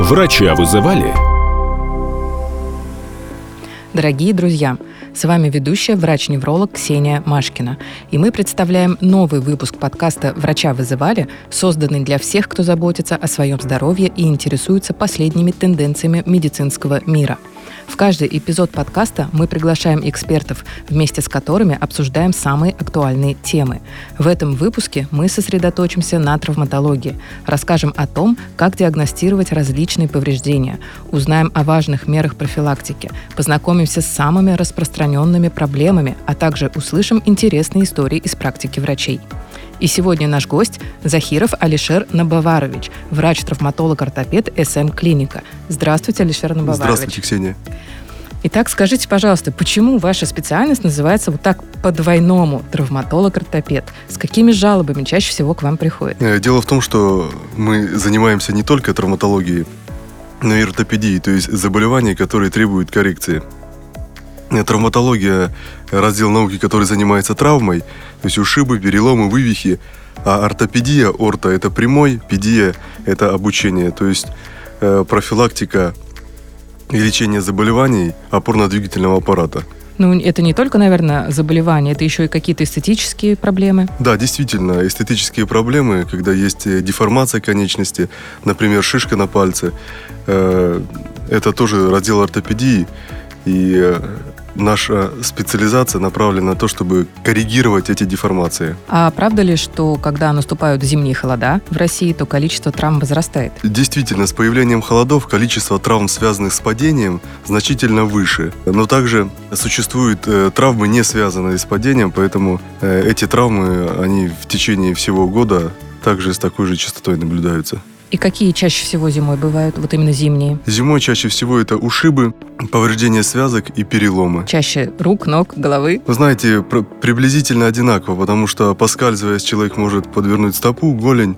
Врача вызывали? Дорогие друзья, с вами ведущая врач-невролог Ксения Машкина. И мы представляем новый выпуск подкаста «Врача вызывали», созданный для всех, кто заботится о своем здоровье и интересуется последними тенденциями медицинского мира – в каждый эпизод подкаста мы приглашаем экспертов, вместе с которыми обсуждаем самые актуальные темы. В этом выпуске мы сосредоточимся на травматологии, расскажем о том, как диагностировать различные повреждения, узнаем о важных мерах профилактики, познакомимся с самыми распространенными проблемами, а также услышим интересные истории из практики врачей. И сегодня наш гость Захиров Алишер Набаварович, врач-травматолог-ортопед СМ Клиника. Здравствуйте, Алишер Набаварович. Здравствуйте, Ксения. Итак, скажите, пожалуйста, почему ваша специальность называется вот так по-двойному травматолог-ортопед? С какими жалобами чаще всего к вам приходят? Э, дело в том, что мы занимаемся не только травматологией, но и ортопедией, то есть заболевания, которые требуют коррекции. Э, травматология – раздел науки, который занимается травмой, то есть ушибы, переломы, вывихи. А ортопедия, орто – это прямой, педия – это обучение, то есть э, профилактика и лечение заболеваний опорно-двигательного аппарата. Ну, это не только, наверное, заболевания, это еще и какие-то эстетические проблемы. Да, действительно, эстетические проблемы, когда есть э, деформация конечности, например, шишка на пальце, э, это тоже раздел ортопедии. И э, наша специализация направлена на то, чтобы коррегировать эти деформации. А правда ли, что когда наступают зимние холода в России, то количество травм возрастает? Действительно, с появлением холодов количество травм, связанных с падением, значительно выше. Но также существуют э, травмы, не связанные с падением, поэтому э, эти травмы, они в течение всего года также с такой же частотой наблюдаются. И какие чаще всего зимой бывают, вот именно зимние? Зимой чаще всего это ушибы, повреждения связок и переломы. Чаще рук, ног, головы? Вы знаете, приблизительно одинаково, потому что поскальзываясь, человек может подвернуть стопу, голень,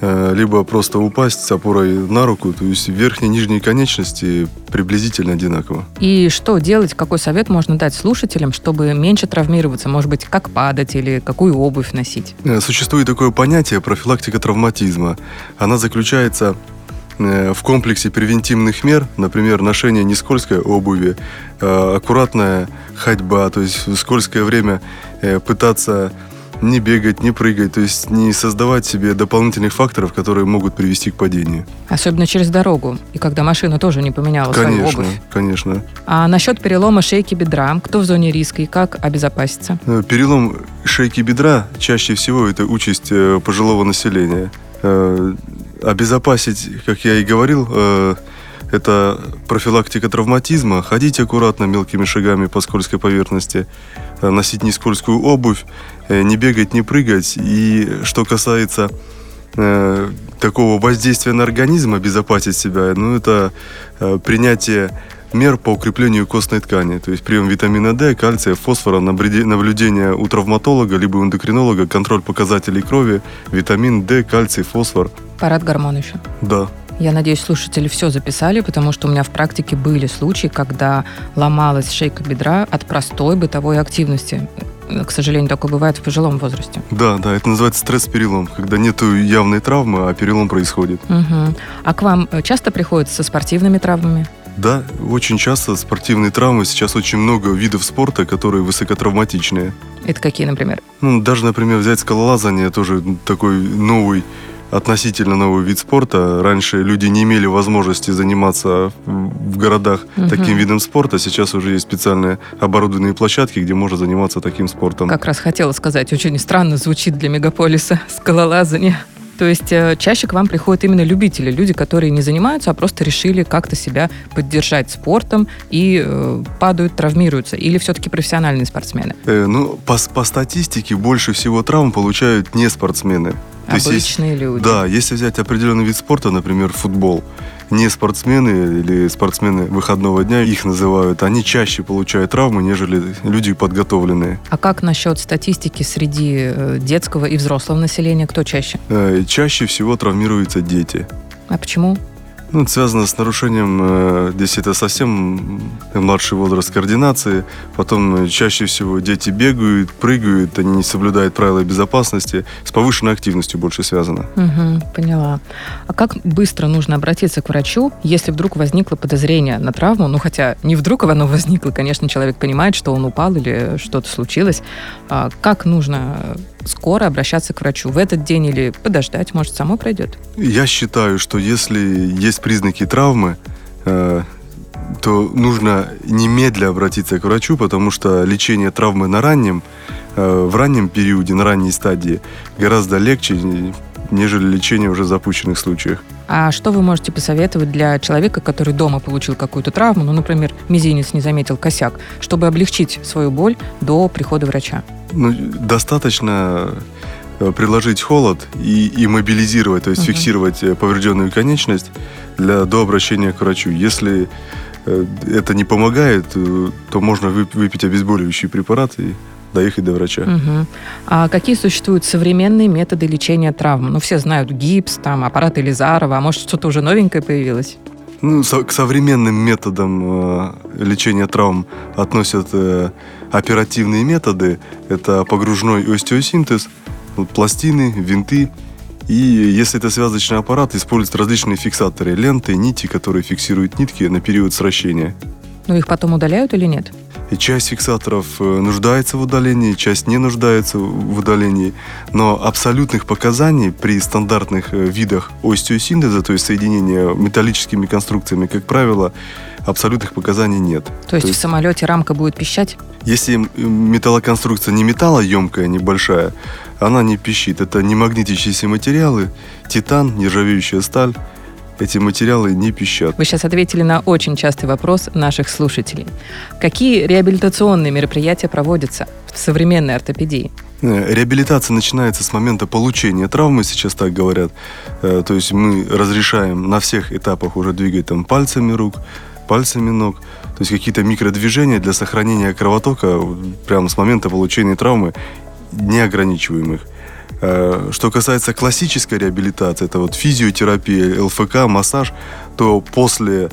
либо просто упасть с опорой на руку, то есть верхние и нижние конечности приблизительно одинаково. И что делать, какой совет можно дать слушателям, чтобы меньше травмироваться? Может быть, как падать или какую обувь носить? Э, существует такое понятие профилактика травматизма. Она заключается э, в комплексе превентивных мер, например, ношение нескользкой обуви, аккуратная ходьба, то есть в скользкое время пытаться не бегать, не прыгать, то есть не создавать себе дополнительных факторов, которые могут привести к падению. Особенно через дорогу, и когда машина тоже не поменяла конечно, свою обувь. Конечно, А насчет перелома шейки бедра, кто в зоне риска и как обезопаситься? Э, перелом шейки бедра чаще всего это участь э, пожилого населения. Э, обезопасить, как я и говорил, это профилактика травматизма, ходить аккуратно мелкими шагами по скользкой поверхности, носить не скользкую обувь, не бегать, не прыгать. И что касается э, такого воздействия на организм, обезопасить себя, ну это э, принятие мер по укреплению костной ткани, то есть прием витамина D, кальция, фосфора, наблюдение у травматолога либо у эндокринолога, контроль показателей крови, витамин D, кальций, фосфор. Парад гормон еще? Да. Я надеюсь, слушатели все записали, потому что у меня в практике были случаи, когда ломалась шейка бедра от простой бытовой активности. К сожалению, такое бывает в пожилом возрасте. Да, да, это называется стресс-перелом, когда нет явной травмы, а перелом происходит. Угу. А к вам часто приходят со спортивными травмами? Да, очень часто спортивные травмы. Сейчас очень много видов спорта, которые высокотравматичные. Это какие, например? Ну, даже, например, взять скалолазание, тоже такой новый относительно новый вид спорта. Раньше люди не имели возможности заниматься в городах угу. таким видом спорта. Сейчас уже есть специальные оборудованные площадки, где можно заниматься таким спортом. Как раз хотела сказать, очень странно звучит для мегаполиса скалолазание. То есть э, чаще к вам приходят именно любители, люди, которые не занимаются, а просто решили как-то себя поддержать спортом и э, падают, травмируются. Или все-таки профессиональные спортсмены? Э, ну, по, по статистике больше всего травм получают не спортсмены. То Обычные есть, люди. Да, если взять определенный вид спорта, например, футбол, не спортсмены или спортсмены выходного дня, их называют, они чаще получают травмы, нежели люди подготовленные. А как насчет статистики среди э, детского и взрослого населения? Кто чаще? Э, чаще всего травмируются дети. А почему? Ну, это связано с нарушением, э, здесь это совсем младший возраст координации. Потом э, чаще всего дети бегают, прыгают, они не соблюдают правила безопасности. С повышенной активностью больше связано. Угу, поняла. А как быстро нужно обратиться к врачу, если вдруг возникло подозрение на травму? Ну, хотя не вдруг оно возникло, конечно, человек понимает, что он упал или что-то случилось. А как нужно скоро обращаться к врачу? В этот день или подождать, может, само пройдет? Я считаю, что если есть признаки травмы, э, то нужно немедля обратиться к врачу, потому что лечение травмы на раннем, э, в раннем периоде, на ранней стадии гораздо легче, нежели лечение уже запущенных случаях. А что вы можете посоветовать для человека, который дома получил какую-то травму, ну, например, мизинец не заметил косяк, чтобы облегчить свою боль до прихода врача? Ну, достаточно э, приложить холод и, и мобилизировать, то есть угу. фиксировать поврежденную конечность для, до обращения к врачу. Если э, это не помогает, то можно выпить обезболивающий препарат и доехать до врача. Угу. А какие существуют современные методы лечения травм? Ну, все знают гипс, там, аппарат Элизарова, а может, что-то уже новенькое появилось? Ну, со- к современным методам э, лечения травм относят э, оперативные методы. Это погружной остеосинтез, пластины, винты. И если это связочный аппарат, используют различные фиксаторы, ленты, нити, которые фиксируют нитки на период сращения. Ну, их потом удаляют или нет? И часть фиксаторов э, нуждается в удалении, часть не нуждается в удалении. Но абсолютных показаний при стандартных э, видах остеосинтеза, то есть соединения металлическими конструкциями, как правило, абсолютных показаний нет. То есть, то есть в самолете рамка будет пищать? Если металлоконструкция не металлоемкая, небольшая, она не пищит. Это не магнитические материалы, титан, нержавеющая сталь эти материалы не пищат. Вы сейчас ответили на очень частый вопрос наших слушателей. Какие реабилитационные мероприятия проводятся в современной ортопедии? Э, реабилитация начинается с момента получения травмы, сейчас так говорят. Э, то есть мы разрешаем на всех этапах уже двигать там пальцами рук, пальцами ног. То есть какие-то микродвижения для сохранения кровотока прямо с момента получения травмы неограничиваемых. Э, что касается классической реабилитации, это вот физиотерапия, ЛФК, массаж, то после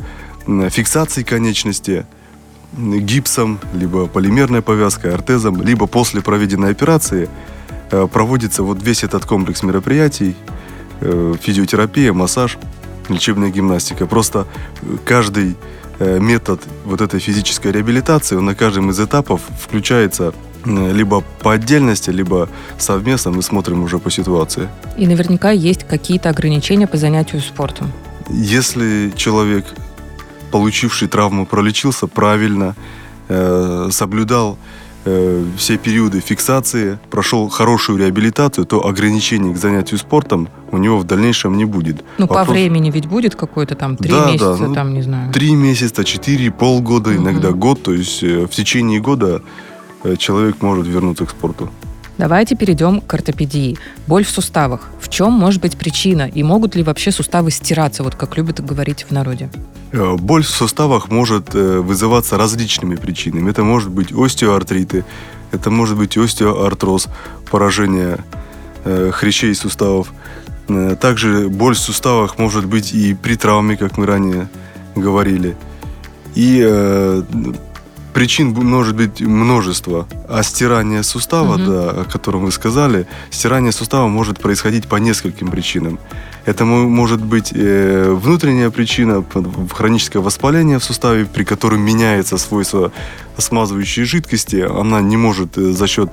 фиксации конечности гипсом, либо полимерной повязкой, артезом, либо после проведенной операции э, проводится вот весь этот комплекс мероприятий, э, физиотерапия, массаж, лечебная гимнастика. Просто каждый метод вот этой физической реабилитации, он на каждом из этапов включается либо по отдельности, либо совместно мы смотрим уже по ситуации. И наверняка есть какие-то ограничения по занятию спортом. Если человек, получивший травму, пролечился правильно, э, соблюдал э, все периоды фиксации, прошел хорошую реабилитацию, то ограничений к занятию спортом у него в дальнейшем не будет. Ну, Вопрос... по времени ведь будет какой-то там три да, месяца, да, ну, там, не знаю. Три месяца, четыре, полгода, угу. иногда год. То есть э, в течение года человек может вернуться к спорту. Давайте перейдем к ортопедии. Боль в суставах. В чем может быть причина? И могут ли вообще суставы стираться, вот как любят говорить в народе? Э, боль в суставах может э, вызываться различными причинами. Это может быть остеоартриты, это может быть остеоартроз, поражение хрящей суставов. Также боль в суставах может быть и при травме, как мы ранее говорили. И причин может быть множество. А стирание сустава, угу. да, о котором вы сказали, стирание сустава может происходить по нескольким причинам. Это может быть э, внутренняя причина, хроническое воспаление в суставе, при котором меняется свойство смазывающей жидкости. Она не может э, за счет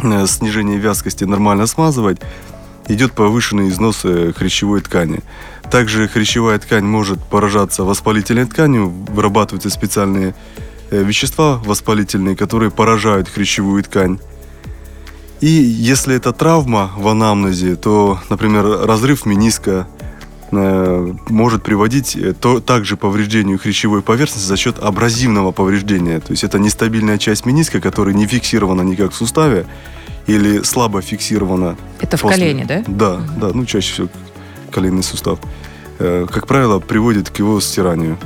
э, снижения вязкости нормально смазывать. Идет повышенный износ хрящевой ткани. Также хрящевая ткань может поражаться воспалительной тканью, вырабатываются специальные вещества воспалительные, которые поражают хрящевую ткань. И если это травма в анамнезе, то, например, разрыв мениска э, может приводить э, то, также повреждению хрящевой поверхности за счет абразивного повреждения. То есть это нестабильная часть мениска, которая не фиксирована никак в суставе или слабо фиксирована. Это в после... колене, да? Да, угу. да, ну чаще всего коленный сустав. Как правило, приводит к его стиранию.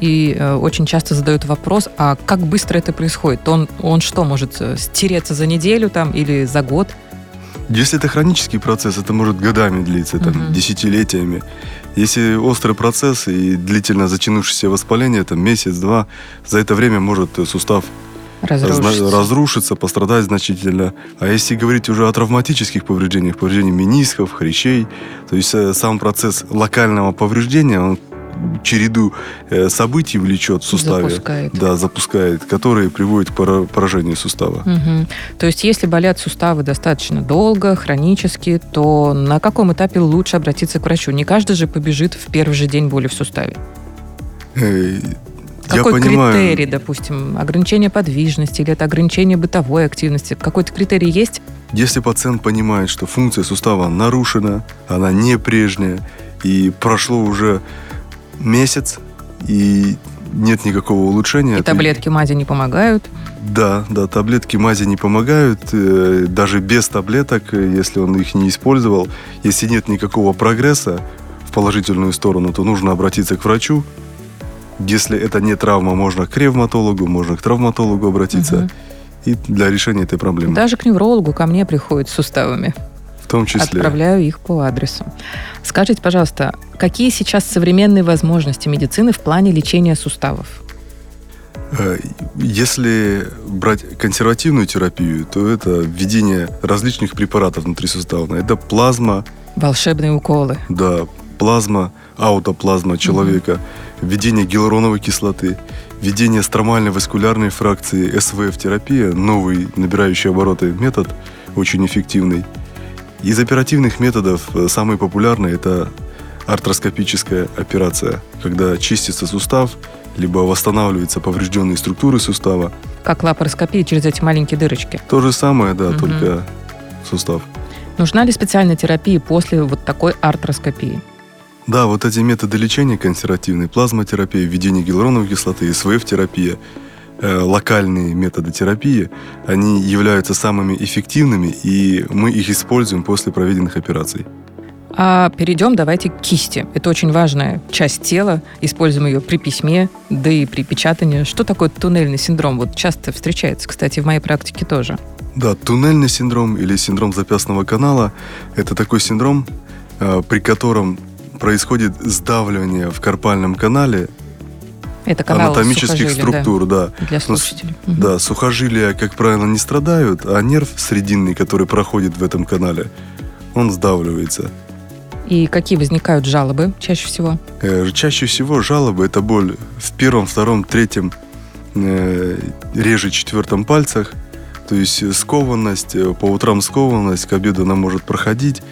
И э, очень часто задают вопрос, а как быстро это происходит? Он, он что, может э, стереться за неделю там или за год? Если это хронический процесс, это может годами длиться, там, Мгм. десятилетиями. Если острый процесс и длительно затянувшееся воспаление, там, месяц-два, за это время может э, сустав Разрушится. разна- разрушиться, пострадать значительно. А если говорить уже о травматических повреждениях, повреждении менисков, хрящей, то есть э, сам процесс локального повреждения, он череду э, событий влечет в суставе. Запускает. Да, запускает, которые приводят к пора- поражению сустава. Мгм. То есть, если болят суставы достаточно долго, хронически, то на каком этапе лучше обратиться к врачу? Не каждый же побежит в первый же день боли в суставе. Какой Я понимаю, критерий, допустим, ограничение подвижности или это ограничение бытовой активности? Какой-то критерий есть? Если пациент понимает, что функция сустава нарушена, она не прежняя, и прошло уже месяц, и нет никакого улучшения. И таблетки мази не помогают? Да, да, таблетки мази не помогают, э, даже без таблеток, э, если он их не использовал. Если нет никакого прогресса в положительную сторону, то нужно обратиться к врачу. Если это не травма, можно к ревматологу, можно к травматологу обратиться Мгм. и для решения этой проблемы. Даже к неврологу ко мне приходят с суставами. В том числе. Отправляю их по адресу. Скажите, пожалуйста, какие сейчас современные возможности медицины в плане лечения суставов? Э, Если брать консервативную терапию, то это введение различных препаратов внутрисуставно. Это плазма, Волшебные уколы. да, плазма, аутоплазма человека, введение гиалуроновой кислоты, введение стромальной васкулярной фракции СВФ-терапия, новый набирающий обороты метод, очень эффективный. Из оперативных методов э, самый популярный это артроскопическая операция, когда чистится сустав, либо восстанавливаются поврежденные структуры сустава. Как лапароскопия через эти маленькие дырочки. То же самое, да, Мгм. только сустав. Нужна ли специальная терапия после вот такой артроскопии? Да, вот эти методы лечения консервативные, плазмотерапия, введение гиалуроновой кислоты, СВФ-терапия, локальные методы терапии, они являются самыми эффективными, и мы их используем после проведенных операций. А перейдем давайте к кисти. Это очень важная часть тела. Используем ее при письме, да и при печатании. Что такое туннельный синдром? Вот часто встречается, кстати, в моей практике тоже. Да, туннельный синдром или синдром запястного канала – это такой синдром, э, при котором происходит сдавливание в карпальном канале Это канал анатомических структур, да. да, для слушателей. Мгм. Да, сухожилия, как правило, не страдают, а нерв срединный, который проходит в этом канале, он сдавливается. И какие возникают жалобы чаще всего? Э, Чаще всего жалобы – это боль в первом, втором, третьем, э, реже четвертом пальцах. То есть э, скованность, э, по утрам скованность, к обеду она может проходить.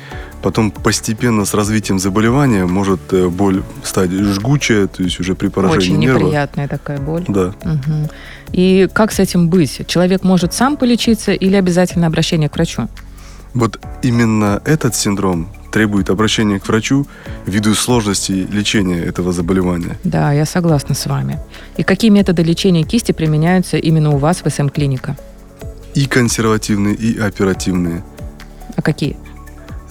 Потом постепенно с развитием заболевания может э, боль стать жгучая, то есть уже при поражении Очень нерва. неприятная такая боль. Да. Мгм. И как с этим быть? Человек может сам полечиться или обязательно обращение к врачу? Вот именно этот синдром требует обращения к врачу ввиду сложности лечения этого заболевания. Да, я согласна с вами. И какие методы лечения кисти применяются именно у вас в СМ-клиника? И консервативные, и оперативные. А какие?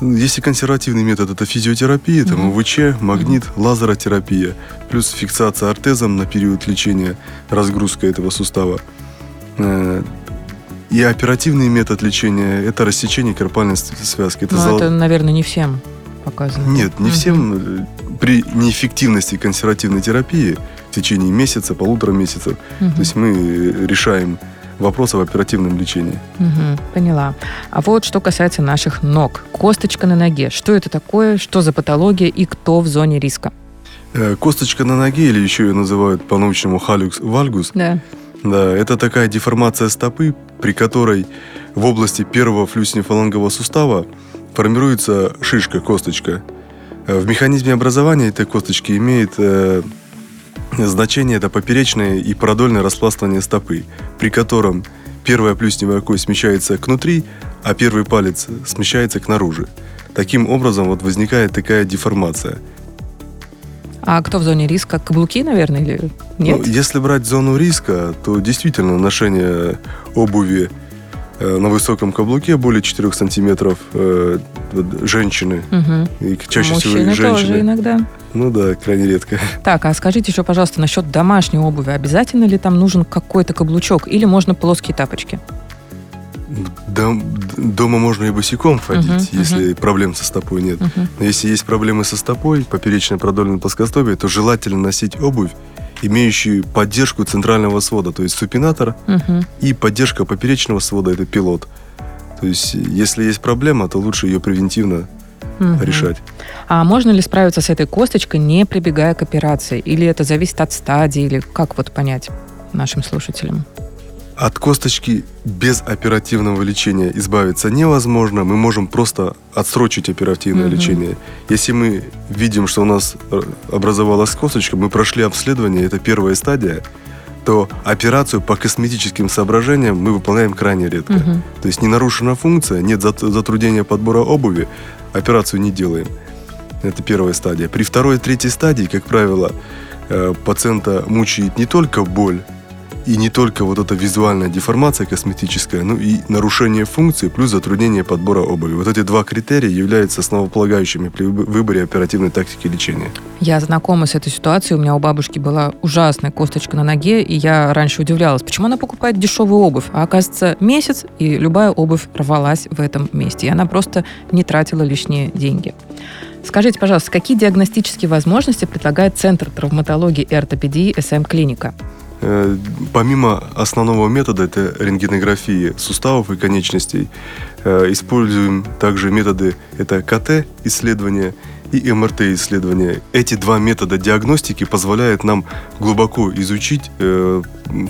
Если консервативный метод это физиотерапия, там. УВЧ, магнит, лазеротерапия, плюс фиксация ортезом на период лечения, разгрузка этого сустава. Э, И оперативный метод лечения это рассечение карпальной связки. Это Ну, зол- это, наверное, не всем показано. Нет, не всем. э, При неэффективности консервативной терапии в течение месяца, полутора месяцев, то есть мы решаем вопросы в оперативном лечении. Мгм, поняла. А вот что касается наших ног. Косточка на ноге. Что это такое? Что за патология и кто в зоне риска? Э, Косточка на ноге, или еще ее называют по-научному халюкс вальгус, Да. Да, это такая деформация стопы, при которой в области первого флюснефалангового сустава формируется шишка, косточка. Э, В механизме образования этой косточки имеет э, значение это поперечное и продольное распластывание стопы, при котором первая плюсневая кость смещается к внутри, а первый палец смещается к наружу. Таким образом вот возникает такая деформация. А кто в зоне риска? Каблуки, наверное, или нет? Ну, если брать зону риска, то действительно ношение обуви на высоком каблуке более 4 сантиметров э, женщины, Мгм. и чаще всего Мужчины и женщины. тоже иногда. Ну да, крайне редко. Так, а скажите еще, пожалуйста, насчет домашней обуви. Обязательно ли там нужен какой-то каблучок или можно плоские тапочки? Дом- дома можно и босиком ходить, Мгм, если мгм. проблем со стопой нет. Мгм. Но если есть проблемы со стопой, поперечное продольное плоскостопие, то желательно носить обувь, имеющую поддержку центрального свода, то есть супинатор, Мгм. и поддержка поперечного свода – это пилот. То есть, если есть проблема, то лучше ее превентивно Мгм. решать. А можно ли справиться с этой косточкой, не прибегая к операции? Или это зависит от стадии? Или как вот понять нашим слушателям? От косточки без оперативного лечения избавиться невозможно. Мы можем просто отсрочить оперативное Мгм. лечение. Если мы видим, что у нас э, образовалась косточка, мы прошли обследование, это первая стадия, то операцию по косметическим соображениям мы выполняем крайне редко. Мгм. То есть не нарушена функция, нет зат- затруднения подбора обуви, операцию не делаем. Это первая стадия. При второй и третьей стадии, как правило, э, пациента мучает не только боль и не только вот эта визуальная деформация косметическая, ну и нарушение функции плюс затруднение подбора обуви. Вот эти два критерия являются основополагающими при выб- выборе оперативной тактики лечения. Я знакома с этой ситуацией. У меня у бабушки была ужасная косточка на ноге, и я раньше удивлялась, почему она покупает дешевую обувь. А оказывается, месяц, и любая обувь рвалась в этом месте. И она просто не тратила лишние деньги. Скажите, пожалуйста, какие диагностические возможности предлагает Центр травматологии и ортопедии СМ-клиника? Э, Помимо основного метода, это рентгенографии суставов и конечностей, э, используем также методы, это КТ-исследования и МРТ-исследования. Эти два метода диагностики позволяют нам глубоко изучить э,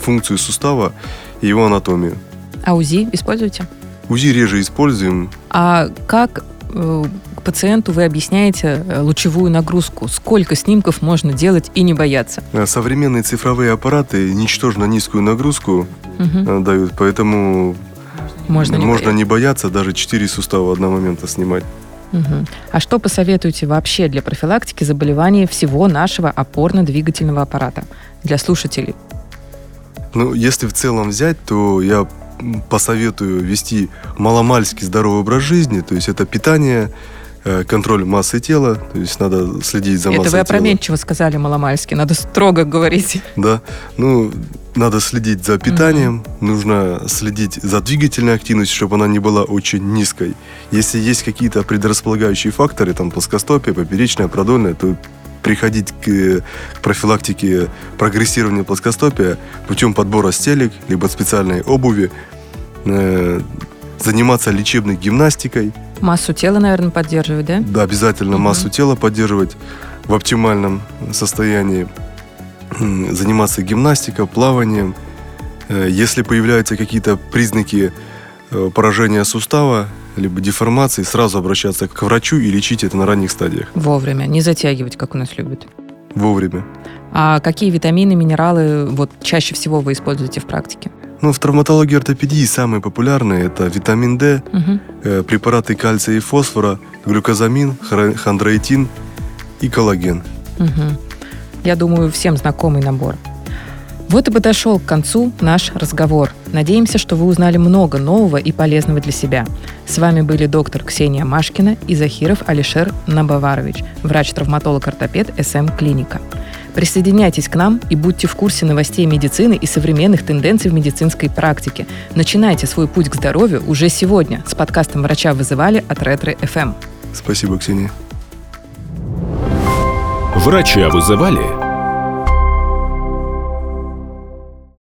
функцию сустава и его анатомию. А УЗИ используете? УЗИ реже используем. А как пациенту вы объясняете э, лучевую нагрузку? Сколько снимков можно делать и не бояться? Э, Современные цифровые аппараты ничтожно низкую нагрузку э, дают, поэтому Можно не можно бояться. не бояться даже 4 сустава одномоментно снимать. Мгм. А что посоветуете вообще для профилактики заболеваний всего нашего опорно-двигательного аппарата для слушателей? Ну, если в целом взять, то я посоветую вести маломальски здоровый образ жизни, то есть это питание, контроль массы тела, то есть надо следить за Это массой вы тела. опрометчиво сказали, Маломальски. Надо строго говорить. Да, ну, надо следить за питанием, нужно следить за двигательной активностью, чтобы она не была очень низкой. Если есть какие-то предрасполагающие факторы, там плоскостопие, поперечное, продольное, то приходить к, э, к профилактике прогрессирования плоскостопия путем подбора стелек, либо специальной обуви, э, заниматься лечебной гимнастикой, Массу тела, наверное, поддерживать, да? да, обязательно Мгм. массу тела поддерживать в оптимальном состоянии, заниматься гимнастикой, плаванием. Э, Если появляются какие-то признаки э, поражения сустава, либо деформации, сразу обращаться к врачу и лечить это на ранних стадиях Вовремя, не затягивать, как у нас любят. вовремя. А какие витамины, минералы вот чаще всего вы используете в практике? Ну, в травматологии ортопедии самые популярные это витамин D, Мгм. э, препараты кальция и фосфора, глюкозамин, хондроитин и коллаген. Мгм. Я думаю, всем знакомый набор. Вот и подошел к концу наш разговор. Надеемся, что вы узнали много нового и полезного для себя. С вами были доктор Ксения Машкина и Захиров Алишер Набаварович, врач-травматолог-ортопед СМ Клиника. Присоединяйтесь к нам и будьте в курсе новостей медицины и современных тенденций в медицинской практике. Начинайте свой путь к здоровью уже сегодня с подкастом «Врача вызывали» от Ретро ФМ. Спасибо, Ксения. Врача вызывали?